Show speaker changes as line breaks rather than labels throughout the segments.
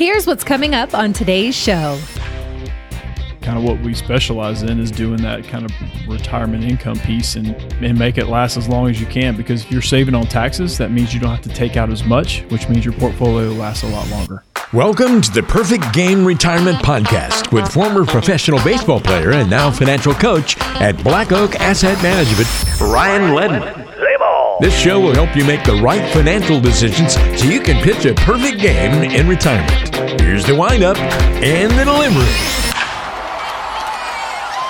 Here's what's coming up on today's show.
Kind of what we specialize in is doing that kind of retirement income piece and, and make it last as long as you can because if you're saving on taxes, that means you don't have to take out as much, which means your portfolio lasts a lot longer.
Welcome to the Perfect Game Retirement Podcast with former professional baseball player and now financial coach at Black Oak Asset Management, Ryan Ledden. This show will help you make the right financial decisions so you can pitch a perfect game in retirement. Here's the windup and the delivery.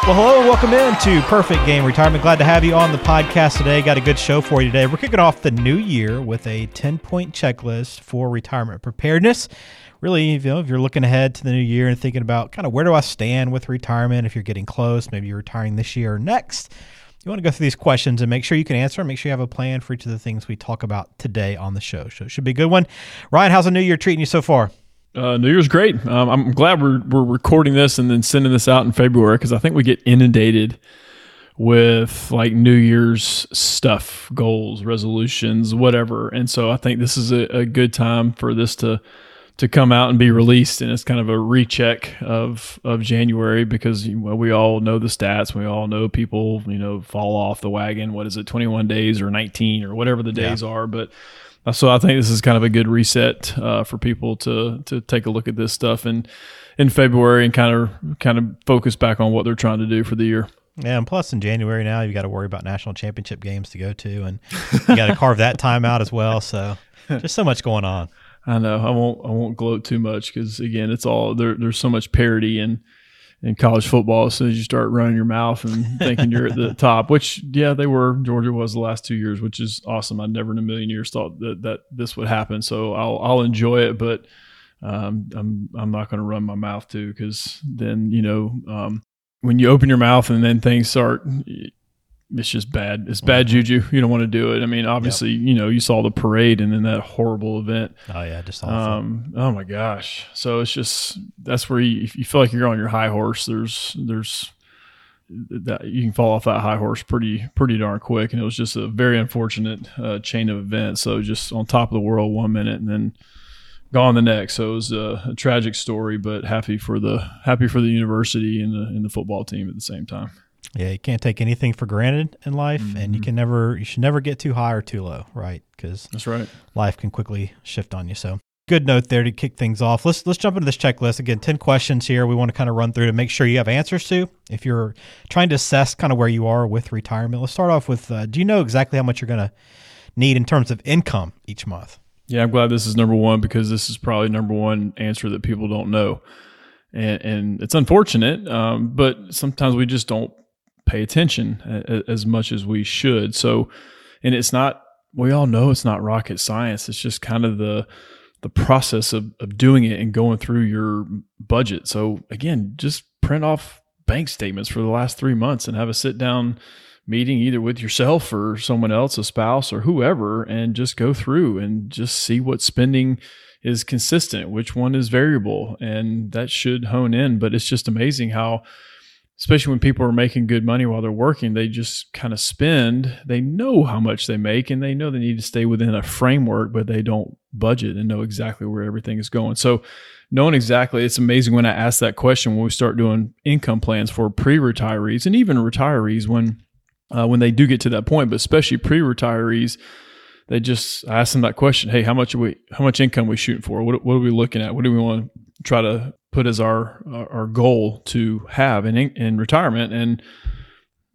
Well, hello and welcome in to Perfect Game Retirement. Glad to have you on the podcast today. Got a good show for you today. We're kicking off the new year with a 10 point checklist for retirement preparedness. Really, you know, if you're looking ahead to the new year and thinking about kind of where do I stand with retirement, if you're getting close, maybe you're retiring this year or next, you want to go through these questions and make sure you can answer. Make sure you have a plan for each of the things we talk about today on the show. So it should be a good one. Ryan, how's the new year treating you so far?
Uh, New Year's great. Um, I'm glad we're we're recording this and then sending this out in February because I think we get inundated with like New Year's stuff, goals, resolutions, whatever. And so I think this is a, a good time for this to to come out and be released and it's kind of a recheck of of January because well, we all know the stats we all know people you know fall off the wagon what is it 21 days or 19 or whatever the days yeah. are but so I think this is kind of a good reset uh, for people to to take a look at this stuff in in February and kind of kind of focus back on what they're trying to do for the year.
Yeah, and plus in January now you've got to worry about national championship games to go to, and you got to carve that time out as well. So just so much going on.
I know I won't I won't gloat too much because again it's all there. There's so much parity and in college football as soon as you start running your mouth and thinking you're at the top, which yeah, they were. Georgia was the last two years, which is awesome. I never in a million years thought that that this would happen. So I'll I'll enjoy it, but um, I'm I'm not going to run my mouth too because then you know um, when you open your mouth and then things start it's just bad. It's bad mm-hmm. juju. You don't want to do it. I mean, obviously, yep. you know, you saw the parade and then that horrible event.
Oh yeah, just awful.
Um, oh my gosh. So it's just that's where you, if you feel like you're on your high horse, there's there's that you can fall off that high horse pretty pretty darn quick. And it was just a very unfortunate uh, chain of events. So just on top of the world one minute and then gone the next. So it was a, a tragic story, but happy for the happy for the university and the and the football team at the same time.
Yeah, you can't take anything for granted in life, mm-hmm. and you mm-hmm. can never, you should never get too high or too low, right? Because
that's right.
Life can quickly shift on you. So, good note there to kick things off. Let's let's jump into this checklist again. Ten questions here. We want to kind of run through to make sure you have answers to. If you're trying to assess kind of where you are with retirement, let's start off with: uh, Do you know exactly how much you're going to need in terms of income each month?
Yeah, I'm glad this is number one because this is probably number one answer that people don't know. And, and, it's unfortunate, um, but sometimes we just don't pay attention as much as we should. So, and it's not, we all know it's not rocket science. It's just kind of the, the process of, of doing it and going through your budget. So again, just print off bank statements for the last three months and have a sit down meeting either with yourself or someone else, a spouse or whoever, and just go through and just see what spending is consistent, which one is variable, and that should hone in. But it's just amazing how especially when people are making good money while they're working, they just kind of spend. They know how much they make and they know they need to stay within a framework, but they don't budget and know exactly where everything is going. So, knowing exactly, it's amazing when I ask that question when we start doing income plans for pre-retirees and even retirees when uh, when they do get to that point, but especially pre-retirees. They just ask them that question. Hey, how much are we? How much income are we shooting for? What, what are we looking at? What do we want try to put as our our goal to have in in retirement. And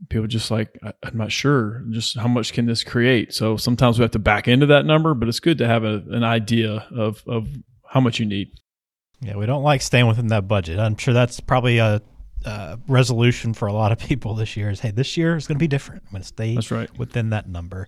people just like i'm not sure just how much can this create. So sometimes we have to back into that number but it's good to have a, an idea of of how much you need.
Yeah we don't like staying within that budget. I'm sure that's probably a uh, resolution for a lot of people this year is hey this year is going to be different. I'm going to stay
That's right.
within that number.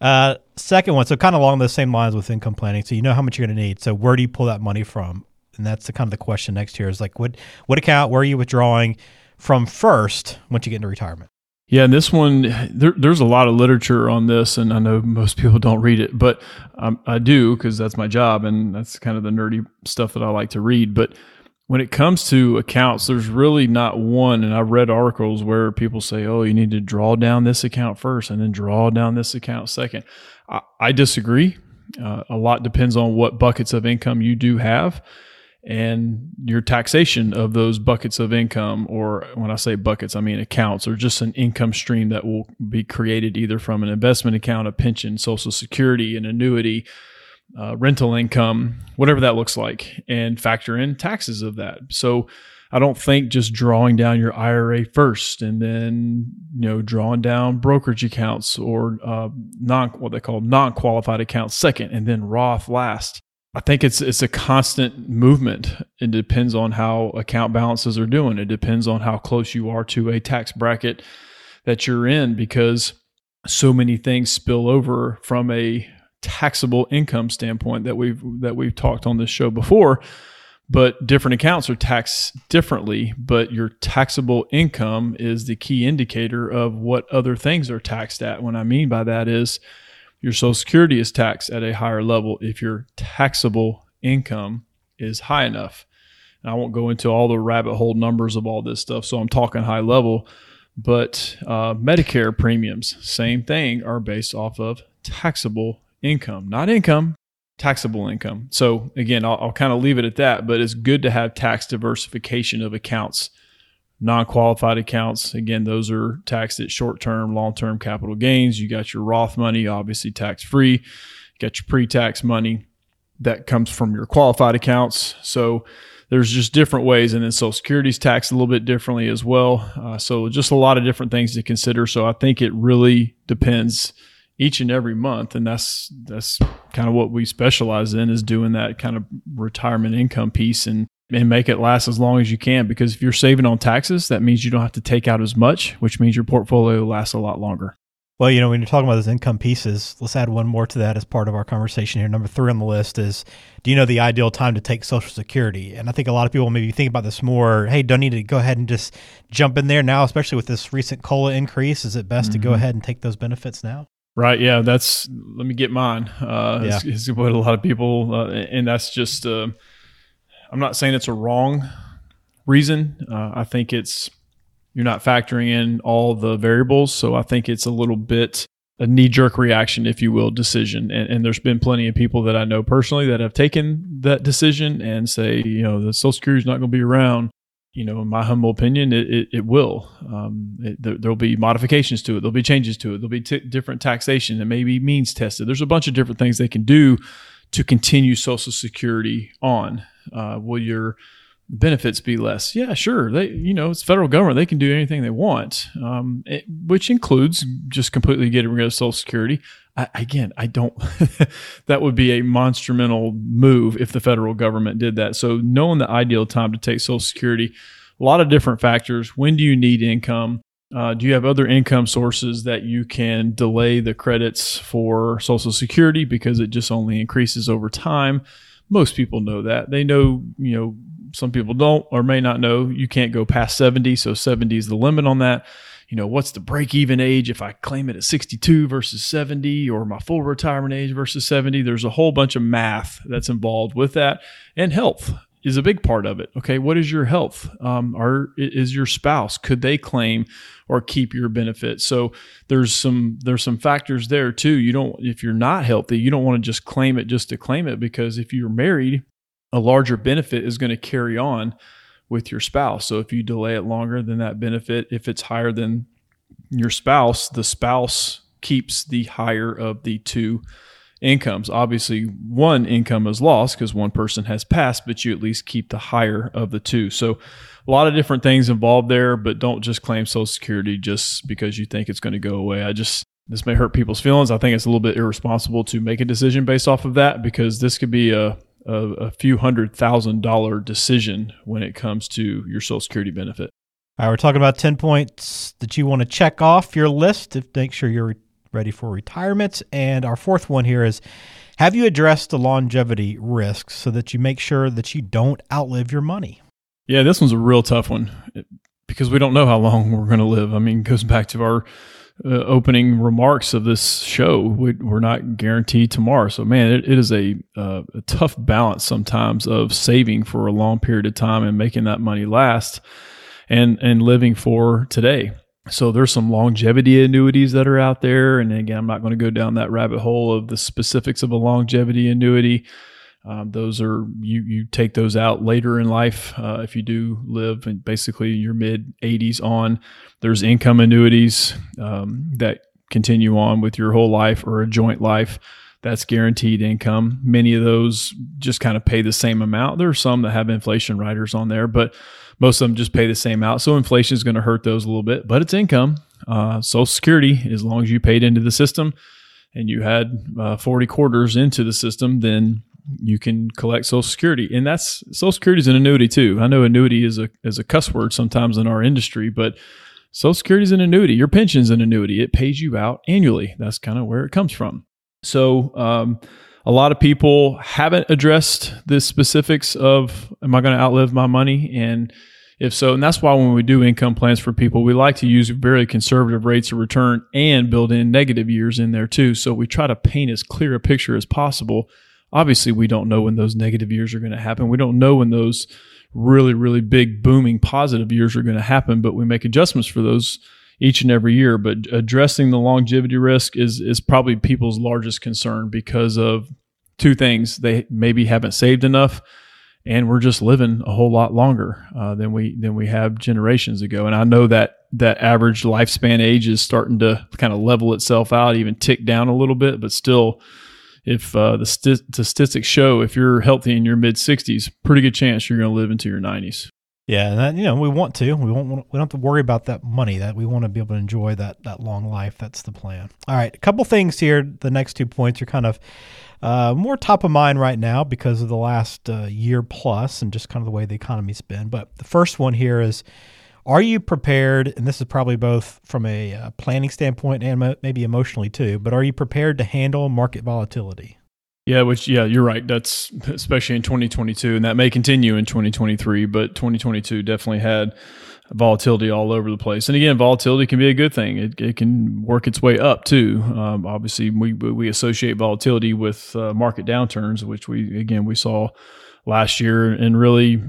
Uh, second one so kind of along the same lines with income planning. So you know how much you're going to need. So where do you pull that money from and that's the kind of the question next year is like what what account where are you withdrawing from first once you get into retirement
yeah, and this one, there, there's a lot of literature on this, and I know most people don't read it, but um, I do because that's my job, and that's kind of the nerdy stuff that I like to read. But when it comes to accounts, there's really not one, and I've read articles where people say, "Oh, you need to draw down this account first, and then draw down this account second. I, I disagree. Uh, a lot depends on what buckets of income you do have and your taxation of those buckets of income, or when I say buckets, I mean accounts, or just an income stream that will be created either from an investment account, a pension, social security, an annuity, uh, rental income, whatever that looks like, and factor in taxes of that. So I don't think just drawing down your IRA first and then you know drawing down brokerage accounts or uh, non what they call non qualified accounts second and then Roth last. I think it's it's a constant movement. It depends on how account balances are doing. It depends on how close you are to a tax bracket that you're in because so many things spill over from a taxable income standpoint that we've that we've talked on this show before but different accounts are taxed differently but your taxable income is the key indicator of what other things are taxed at what i mean by that is your social security is taxed at a higher level if your taxable income is high enough and i won't go into all the rabbit hole numbers of all this stuff so i'm talking high level but uh, medicare premiums same thing are based off of taxable income not income taxable income. So again, I'll, I'll kind of leave it at that, but it's good to have tax diversification of accounts. Non-qualified accounts, again, those are taxed at short-term, long-term capital gains. You got your Roth money, obviously tax-free. You got your pre-tax money that comes from your qualified accounts. So there's just different ways, and then Social Security is taxed a little bit differently as well. Uh, so just a lot of different things to consider. So I think it really depends each and every month and that's that's kind of what we specialize in is doing that kind of retirement income piece and and make it last as long as you can because if you're saving on taxes that means you don't have to take out as much which means your portfolio lasts a lot longer
well you know when you're talking about those income pieces let's add one more to that as part of our conversation here number three on the list is do you know the ideal time to take social security and i think a lot of people maybe think about this more hey don't need to go ahead and just jump in there now especially with this recent cola increase is it best mm-hmm. to go mm-hmm. ahead and take those benefits now
Right. Yeah. That's, let me get mine. Uh, yeah. It's, it's what a lot of people, uh, and that's just, uh, I'm not saying it's a wrong reason. Uh, I think it's, you're not factoring in all the variables. So I think it's a little bit a knee jerk reaction, if you will, decision. And, and, there's been plenty of people that I know personally that have taken that decision and say, you know, the Social Security is not going to be around you know, in my humble opinion, it, it, it will. Um, it, there, will be modifications to it. There'll be changes to it. There'll be t- different taxation. It may be means tested. There's a bunch of different things they can do to continue Social Security on. Uh, will your benefits be less? Yeah, sure. They, you know, it's federal government. They can do anything they want, um, it, which includes just completely getting rid of Social Security. I, again, I don't. that would be a monumental move if the federal government did that. So, knowing the ideal time to take Social Security, a lot of different factors. When do you need income? Uh, do you have other income sources that you can delay the credits for Social Security because it just only increases over time? Most people know that. They know, you know, some people don't or may not know you can't go past 70. So 70 is the limit on that you know, what's the break even age if I claim it at 62 versus 70 or my full retirement age versus 70? There's a whole bunch of math that's involved with that. And health is a big part of it. Okay, what is your health? Um, are is your spouse? Could they claim or keep your benefit? So there's some there's some factors there too. You don't if you're not healthy, you don't want to just claim it just to claim it because if you're married, a larger benefit is going to carry on with your spouse. So if you delay it longer than that benefit, if it's higher than your spouse, the spouse keeps the higher of the two incomes. Obviously, one income is lost because one person has passed, but you at least keep the higher of the two. So, a lot of different things involved there, but don't just claim Social Security just because you think it's going to go away. I just, this may hurt people's feelings. I think it's a little bit irresponsible to make a decision based off of that because this could be a a, a few hundred thousand dollar decision when it comes to your Social Security benefit.
All right, we're talking about 10 points that you want to check off your list to make sure you're ready for retirement. And our fourth one here is have you addressed the longevity risks so that you make sure that you don't outlive your money?
Yeah, this one's a real tough one because we don't know how long we're going to live. I mean, it goes back to our uh, opening remarks of this show. We, are not guaranteed tomorrow. So, man, it, it is a, uh, a tough balance sometimes of saving for a long period of time and making that money last and, and living for today. So there's some longevity annuities that are out there. And again, I'm not going to go down that rabbit hole of the specifics of a longevity annuity. Um, those are you you take those out later in life uh, if you do live in basically your mid 80s on. There's income annuities um, that continue on with your whole life or a joint life. That's guaranteed income. Many of those just kind of pay the same amount. There are some that have inflation riders on there, but most of them just pay the same out. So inflation is going to hurt those a little bit, but it's income. Uh, Social Security, as long as you paid into the system and you had uh, 40 quarters into the system, then you can collect Social Security, and that's Social Security is an annuity too. I know annuity is a is a cuss word sometimes in our industry, but Social Security is an annuity. Your pension's an annuity. It pays you out annually. That's kind of where it comes from. So, um, a lot of people haven't addressed the specifics of am I going to outlive my money and if so, and that's why when we do income plans for people, we like to use very conservative rates of return and build in negative years in there too. So we try to paint as clear a picture as possible obviously we don't know when those negative years are going to happen. We don't know when those really, really big booming positive years are going to happen, but we make adjustments for those each and every year. But addressing the longevity risk is is probably people's largest concern because of two things. They maybe haven't saved enough and we're just living a whole lot longer uh, than we than we have generations ago. And I know that that average lifespan age is starting to kind of level itself out, even tick down a little bit, but still if uh, the st- statistics show if you're healthy in your mid 60s, pretty good chance you're going to live into your 90s.
Yeah, and that, you know we want to. We won't. We don't have to worry about that money. That we want to be able to enjoy that that long life. That's the plan. All right, a couple things here. The next two points are kind of uh, more top of mind right now because of the last uh, year plus and just kind of the way the economy's been. But the first one here is are you prepared? And this is probably both from a uh, planning standpoint and maybe emotionally too, but are you prepared to handle market volatility?
Yeah, which yeah, you're right. That's especially in 2022, and that may continue in 2023. But 2022 definitely had volatility all over the place. And again, volatility can be a good thing. It, it can work its way up too. Um, obviously, we we associate volatility with uh, market downturns, which we again we saw last year and really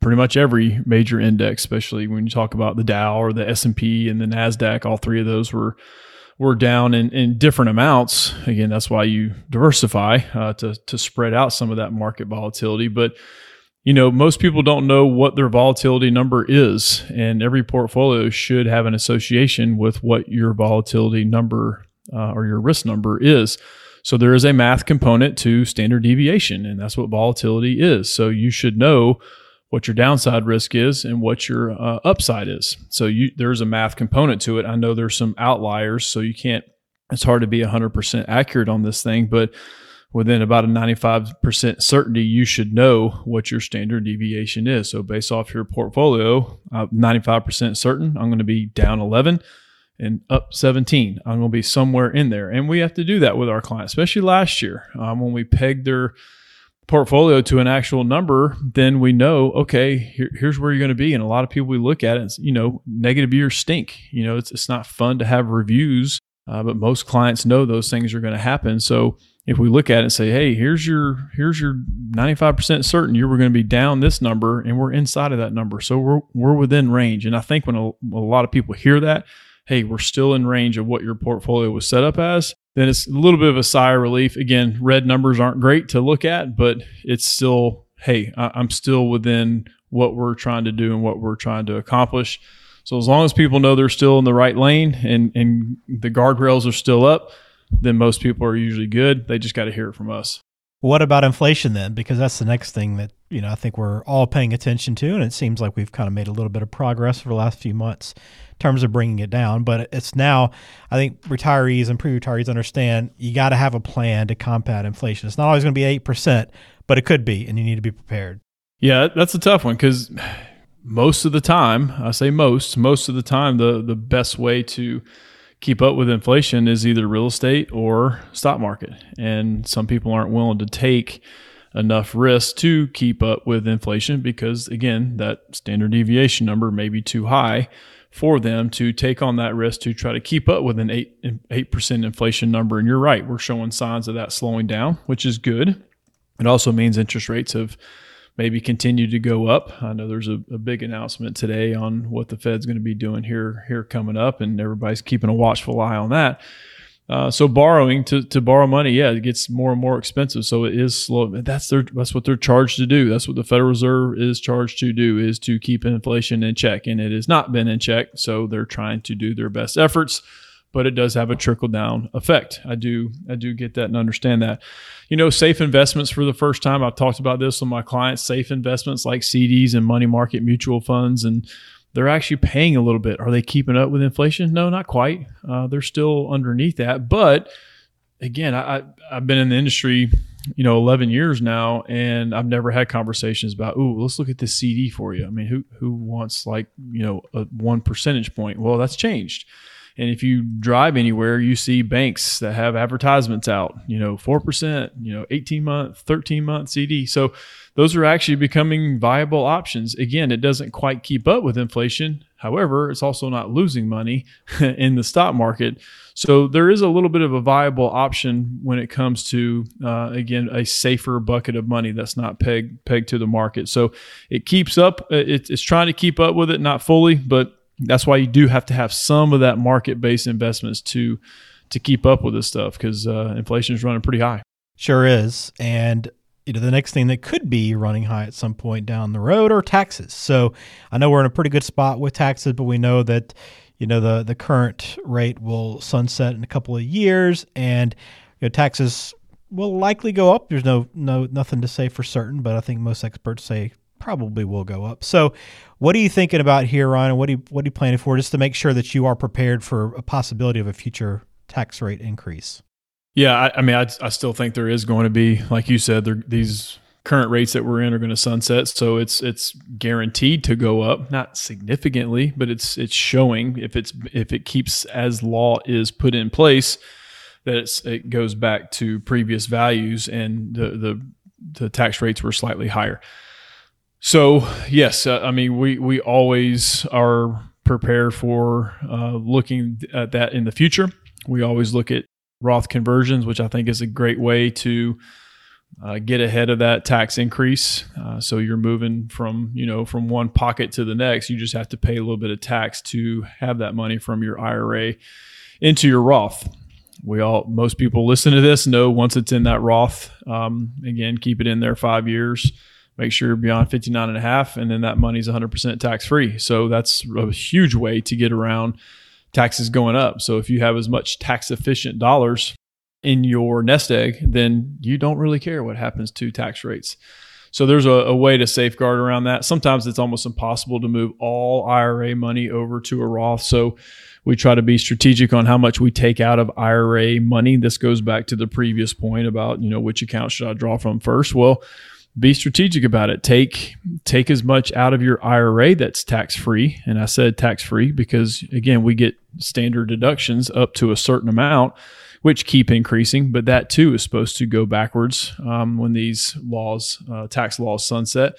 pretty much every major index, especially when you talk about the Dow or the S&P and the Nasdaq, all three of those were were down in, in different amounts. Again, that's why you diversify uh, to to spread out some of that market volatility. But you know, most people don't know what their volatility number is, and every portfolio should have an association with what your volatility number uh, or your risk number is. So there is a math component to standard deviation, and that's what volatility is. So you should know what your downside risk is and what your uh, upside is. So you, there's a math component to it. I know there's some outliers, so you can't. It's hard to be 100% accurate on this thing, but within about a 95% certainty, you should know what your standard deviation is. So based off your portfolio, uh, 95% certain I'm going to be down 11 and up 17. I'm going to be somewhere in there. And we have to do that with our clients, especially last year um, when we pegged their portfolio to an actual number, then we know, okay, here, here's where you're going to be. And a lot of people we look at it, you know, negative years stink. You know, it's, it's not fun to have reviews, uh, but most clients know those things are going to happen. So if we look at it and say, hey, here's your here's your 95% certain you were going to be down this number and we're inside of that number. So we're we're within range. And I think when a, a lot of people hear that, hey, we're still in range of what your portfolio was set up as, then it's a little bit of a sigh of relief. Again, red numbers aren't great to look at, but it's still, hey, I'm still within what we're trying to do and what we're trying to accomplish. So as long as people know they're still in the right lane and, and the guardrails are still up, then most people are usually good. They just got to hear it from us.
What about inflation then? Because that's the next thing that you know I think we're all paying attention to, and it seems like we've kind of made a little bit of progress for the last few months in terms of bringing it down. But it's now I think retirees and pre-retirees understand you got to have a plan to combat inflation. It's not always going to be eight percent, but it could be, and you need to be prepared.
Yeah, that's a tough one because most of the time, I say most, most of the time, the the best way to keep up with inflation is either real estate or stock market. And some people aren't willing to take enough risk to keep up with inflation because, again, that standard deviation number may be too high for them to take on that risk to try to keep up with an 8, 8% inflation number. And you're right, we're showing signs of that slowing down, which is good. It also means interest rates have maybe continue to go up. I know there's a, a big announcement today on what the Fed's going to be doing here here coming up, and everybody's keeping a watchful eye on that. Uh, so borrowing to, to borrow money, yeah, it gets more and more expensive. So it is slow. That's their that's what they're charged to do. That's what the Federal Reserve is charged to do is to keep inflation in check, and it has not been in check. So they're trying to do their best efforts, but it does have a trickle down effect. I do I do get that and understand that. You know, safe investments for the first time. I've talked about this with my clients. Safe investments like CDs and money market mutual funds and they're actually paying a little bit. Are they keeping up with inflation? No, not quite. Uh, they're still underneath that. But again, I, I've been in the industry, you know, 11 years now, and I've never had conversations about, ooh, let's look at this CD for you. I mean, who who wants like you know a one percentage point? Well, that's changed. And if you drive anywhere, you see banks that have advertisements out, you know, 4%, you know, 18 month, 13 month CD. So those are actually becoming viable options. Again, it doesn't quite keep up with inflation. However, it's also not losing money in the stock market. So there is a little bit of a viable option when it comes to, uh, again, a safer bucket of money that's not pegged pegged to the market. So it keeps up. It, it's trying to keep up with it, not fully, but that's why you do have to have some of that market based investments to to keep up with this stuff because uh, inflation is running pretty high.
Sure is, and you know the next thing that could be running high at some point down the road are taxes. So I know we're in a pretty good spot with taxes, but we know that you know the the current rate will sunset in a couple of years, and you know taxes will likely go up. There's no no nothing to say for certain, but I think most experts say probably will go up. So, what are you thinking about here, Ryan? What are you what are you planning for, just to make sure that you are prepared for a possibility of a future tax rate increase?
Yeah, I, I mean, I, I still think there is going to be, like you said, these current rates that we're in are going to sunset, so it's it's guaranteed to go up, not significantly, but it's it's showing if it's if it keeps as law is put in place that it goes back to previous values and the the the tax rates were slightly higher. So yes, uh, I mean we we always are prepared for uh, looking at that in the future. We always look at Roth conversions, which I think is a great way to uh, get ahead of that tax increase. Uh, so you're moving from you know from one pocket to the next. You just have to pay a little bit of tax to have that money from your IRA into your Roth. We all most people listen to this know once it's in that Roth. Um, again, keep it in there five years make sure you're beyond 59 and a half and then that money's 100% tax free so that's a huge way to get around taxes going up so if you have as much tax efficient dollars in your nest egg then you don't really care what happens to tax rates so there's a, a way to safeguard around that sometimes it's almost impossible to move all ira money over to a roth so we try to be strategic on how much we take out of IRA money. This goes back to the previous point about, you know, which account should I draw from first? Well, be strategic about it. Take take as much out of your IRA that's tax free, and I said tax free because again we get standard deductions up to a certain amount, which keep increasing, but that too is supposed to go backwards um, when these laws, uh, tax laws sunset.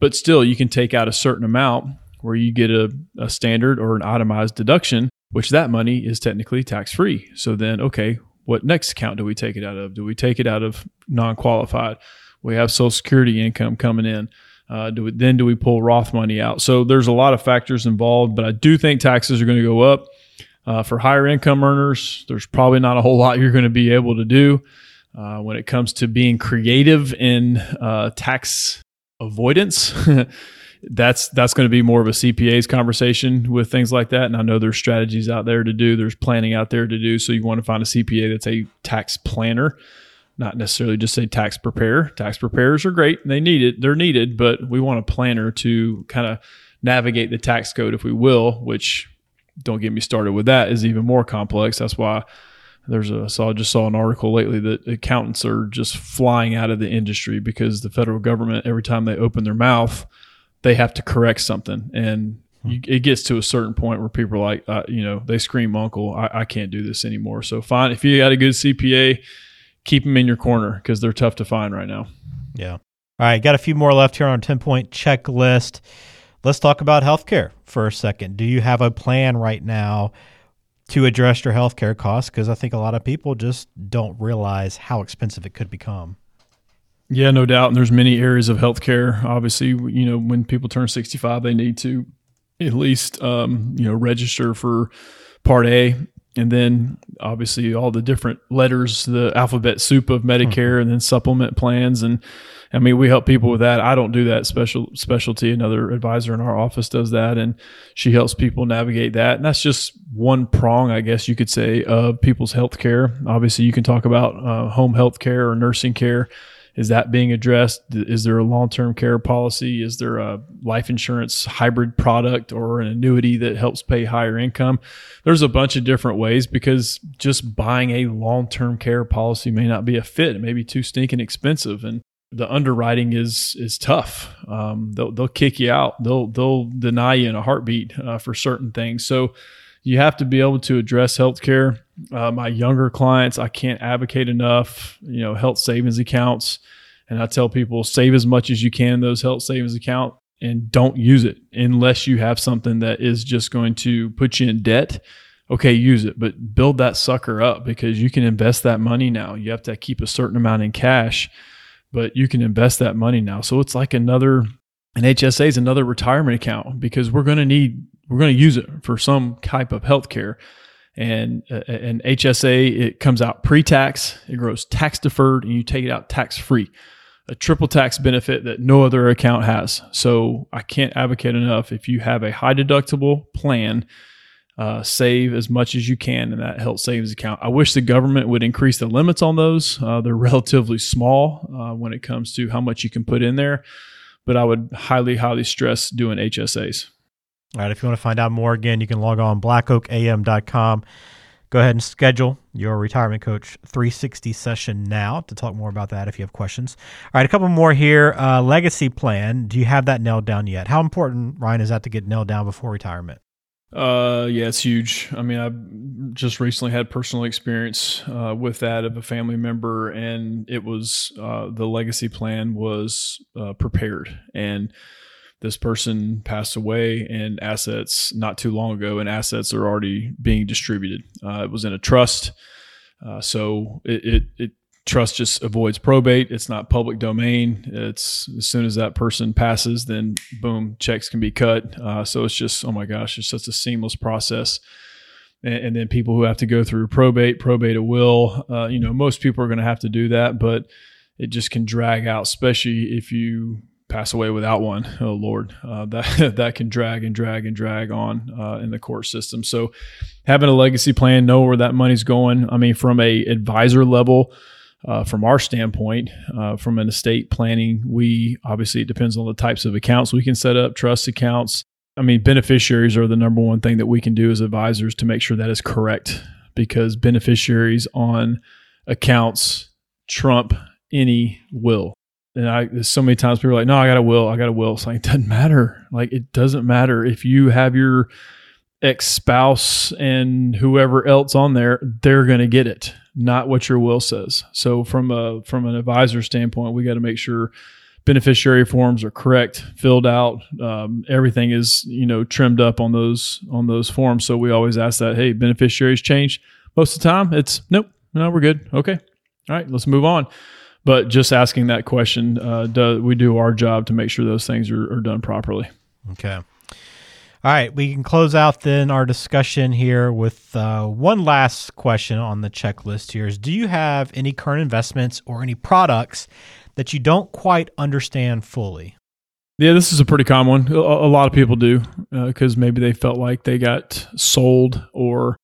But still, you can take out a certain amount where you get a, a standard or an itemized deduction, which that money is technically tax free. So then, okay, what next account do we take it out of? Do we take it out of non qualified? We have Social Security income coming in. Uh, do we, then do we pull Roth money out? So there's a lot of factors involved, but I do think taxes are going to go up. Uh, for higher income earners, there's probably not a whole lot you're going to be able to do uh, when it comes to being creative in uh, tax avoidance. that's that's going to be more of a CPA's conversation with things like that. And I know there's strategies out there to do. There's planning out there to do. So you want to find a CPA that's a tax planner not necessarily just say tax preparer. Tax preparers are great; they need it; they're needed. But we want a planner to kind of navigate the tax code, if we will. Which don't get me started with that is even more complex. That's why there's a so I just saw an article lately that accountants are just flying out of the industry because the federal government every time they open their mouth, they have to correct something and. You, it gets to a certain point where people are like, uh, you know, they scream, "Uncle, I, I can't do this anymore." So, fine if you got a good CPA, keep them in your corner because they're tough to find right now.
Yeah. All right, got a few more left here on 10 point checklist. Let's talk about healthcare for a second. Do you have a plan right now to address your healthcare costs? Because I think a lot of people just don't realize how expensive it could become.
Yeah, no doubt. And there's many areas of healthcare. Obviously, you know, when people turn 65, they need to at least, um, you know, register for Part A and then obviously all the different letters, the alphabet soup of Medicare, mm-hmm. and then supplement plans. And I mean, we help people with that. I don't do that special specialty. Another advisor in our office does that, and she helps people navigate that. And that's just one prong, I guess you could say, of people's health care. Obviously, you can talk about uh, home health care or nursing care is that being addressed? Is there a long term care policy? Is there a life insurance hybrid product or an annuity that helps pay higher income? There's a bunch of different ways because just buying a long term care policy may not be a fit. It may be too stinking expensive. And the underwriting is is tough. Um, they'll they'll kick you out. They'll they'll deny you in a heartbeat uh, for certain things. So you have to be able to address healthcare. Uh, my younger clients, I can't advocate enough. You know, health savings accounts, and I tell people save as much as you can in those health savings account and don't use it unless you have something that is just going to put you in debt. Okay, use it, but build that sucker up because you can invest that money now. You have to keep a certain amount in cash, but you can invest that money now. So it's like another an HSA is another retirement account because we're going to need we're going to use it for some type of health care. And uh, an HSA, it comes out pre tax, it grows tax deferred, and you take it out tax free. A triple tax benefit that no other account has. So I can't advocate enough. If you have a high deductible plan, uh, save as much as you can in that health savings account. I wish the government would increase the limits on those. Uh, they're relatively small uh, when it comes to how much you can put in there, but I would highly, highly stress doing HSAs.
All right. If you want to find out more, again, you can log on blackoakam.com. Go ahead and schedule your retirement coach 360 session now to talk more about that if you have questions. All right, a couple more here. Uh, legacy plan. Do you have that nailed down yet? How important, Ryan, is that to get nailed down before retirement?
Uh, yeah, it's huge. I mean, I just recently had personal experience uh, with that of a family member, and it was uh, the legacy plan was uh, prepared. And this person passed away and assets not too long ago and assets are already being distributed. Uh, it was in a trust. Uh, so it, it, it, trust just avoids probate it's not public domain it's as soon as that person passes then boom checks can be cut uh, so it's just oh my gosh it's such a seamless process and, and then people who have to go through probate probate a will uh, you know most people are going to have to do that but it just can drag out especially if you pass away without one. Oh Lord, uh, that that can drag and drag and drag on uh, in the court system. So having a legacy plan, know where that money's going. I mean, from a advisor level. Uh, from our standpoint, uh, from an estate planning, we obviously it depends on the types of accounts we can set up, trust accounts. I mean, beneficiaries are the number one thing that we can do as advisors to make sure that is correct because beneficiaries on accounts trump any will and I there's so many times people are like, no, I got a will, I got a will. It's like it doesn't matter. Like it doesn't matter if you have your ex spouse and whoever else on there, they're going to get it, not what your will says. So from a from an advisor standpoint, we got to make sure beneficiary forms are correct, filled out. Um, everything is you know trimmed up on those on those forms. So we always ask that, hey, beneficiaries change. Most of the time, it's nope, no, we're good. Okay, all right, let's move on but just asking that question, uh, do, we do our job to make sure those things are, are done properly.
Okay. All right, we can close out then our discussion here with uh, one last question on the checklist here is do you have any current investments or any products that you don't quite understand fully?
Yeah, this is a pretty common one. A, lot of people do because uh, maybe they felt like they got sold or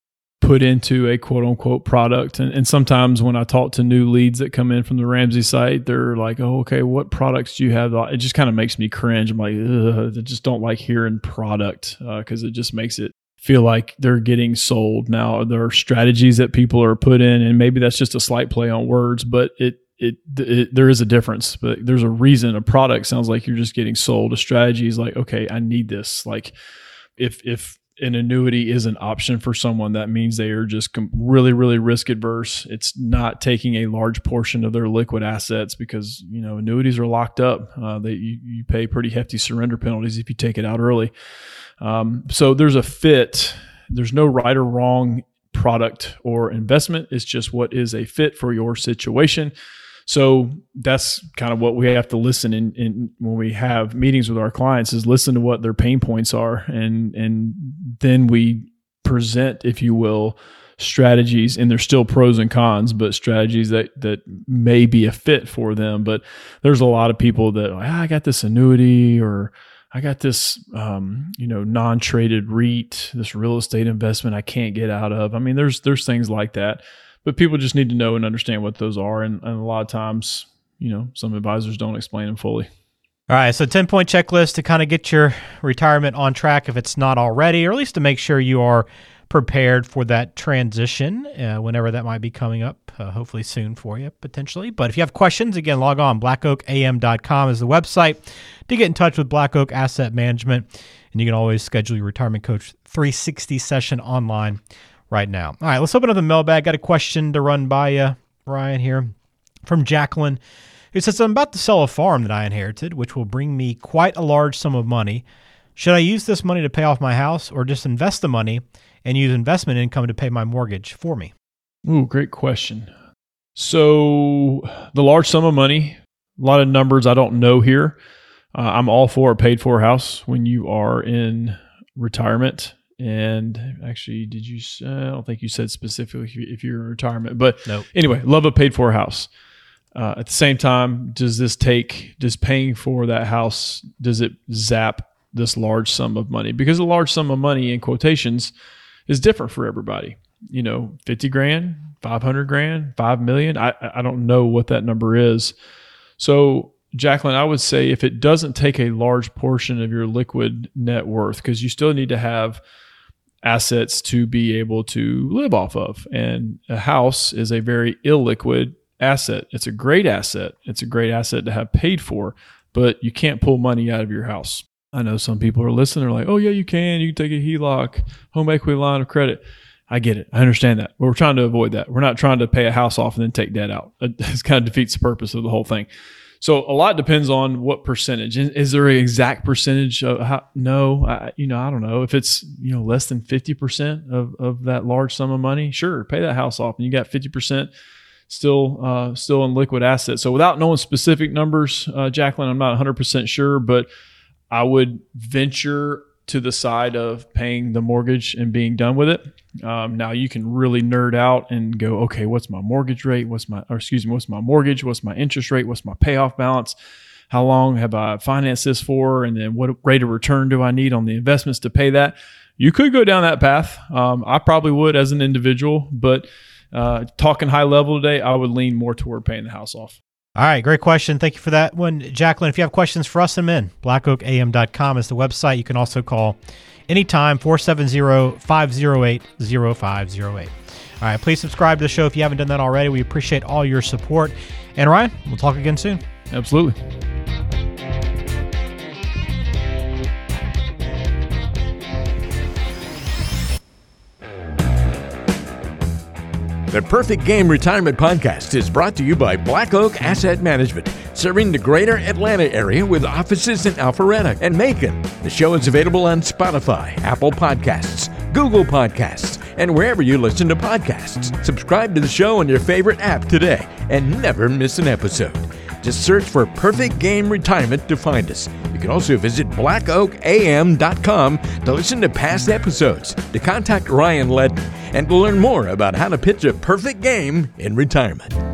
put into a quote unquote product. And, and sometimes when I talk to new leads that come in from the Ramsey site, they're like, oh, okay, what products do you have? It just kind of makes me cringe. I'm like, I just don't like hearing product because uh, it just makes it feel like they're getting sold. Now, there are strategies that people are put in, and maybe that's just a slight play on words, but it, it, it, there is a difference, but there's a reason a product sounds like you're just getting sold. A strategy is like, okay, I need this. Like if if an annuity is an option for someone, that means they are just really, really risk adverse. It's not taking a large portion of their liquid assets because you know annuities are locked up. Uh, they you, you, pay pretty hefty surrender penalties if you take it out early. Um, so there's a fit. There's no right or wrong product or investment. It's just what is a fit for your situation. So that's kind of what we have to listen in, in when we have meetings with our clients is listen to what their pain points are and and then we present, if you will, strategies and there's still pros and cons but strategies that that may be a fit for them. But there's a lot of people that ah, i got this annuity or i got this um, you know non-traded reit this real estate investment i can't get out of. I mean there's there's things like that but people just need to know and understand what those are and, and a lot of times you know some advisors don't explain them fully
all right, so 10 point checklist to kind of get your retirement on track if it's not already, or at least to make sure you are prepared for that transition uh, whenever that might be coming up, uh, hopefully soon for you, potentially. But if you have questions, again, log on. BlackOakAM.com is the website to get in touch with Black Oak Asset Management. And you can always schedule your Retirement Coach 360 session online right now. All right, let's open up the mailbag. Got a question to run by you, Ryan, here from Jacqueline who says, I'm about to sell a farm that I inherited, which will bring me quite a large sum of money. Should I use this money to pay off my house or just invest the money and use investment income to pay my mortgage for me?
Ooh, great question. So, the large sum of money, a lot of numbers I don't know here. Uh, I'm all for a paid for house when you are in retirement. And actually, did you? I don't think you said specifically if you're in retirement, but
nope.
anyway, love a paid for house. Uh, at the same time, does this take, does paying for that house, does it zap this large sum of money? Because a large sum of money in quotations is different for everybody. You know, 50 grand, 500 grand, 5 million. I, I don't know what that number is. So, Jacqueline, I would say if it doesn't take a large portion of your liquid net worth, because you still need to have assets to be able to live off of. And a house is a very illiquid asset. It's a great asset. It's a great asset to have paid for, but you can't pull money out of your house. I know some people are listening. They're like, oh, yeah, you can. You can take a HELOC, home equity line of credit. I get it. I understand that. But we're trying to avoid that. We're not trying to pay a house off and then take debt out. It kind of defeats the purpose of the whole thing. So a lot depends on what percentage. Is there an exact percentage? Of how, no, I, you know, I don't know. If it's you know less than fifty percent of of that large sum of money, sure, pay that house off, and you got fifty percent still uh, still in liquid assets. So without knowing specific numbers, uh, Jacqueline, I'm not 100% sure, but I would venture to the side of paying the mortgage and being done with it. Um, now you can really nerd out and go, okay, what's my mortgage rate? What's my, or excuse me, what's my mortgage? What's my interest rate? What's my payoff balance? How long have I financed this for? And then what rate of return do I need on the investments to pay that? You could go down that path. Um, I probably would as an individual, but uh, talking high level today, I would lean more toward paying the house off.
All right, great question. Thank you for that one, Jacqueline. If you have questions for us, send them in. BlackOakAM.com is the website. You can also call anytime 470 508 0508. All right, please subscribe to the show if you haven't done that already. We appreciate all your support. And Ryan, we'll talk again soon.
Absolutely.
The Perfect Game Retirement Podcast is brought to you by Black Oak Asset Management, serving the greater Atlanta area with offices in Alpharetta and Macon. The show is available on Spotify, Apple Podcasts, Google Podcasts, and wherever you listen to podcasts. Subscribe to the show on your favorite app today and never miss an episode. Just search for Perfect Game Retirement to find us. You can also visit blackoakam.com to listen to past episodes, to contact Ryan Ledden, and to learn more about how to pitch a perfect game in retirement.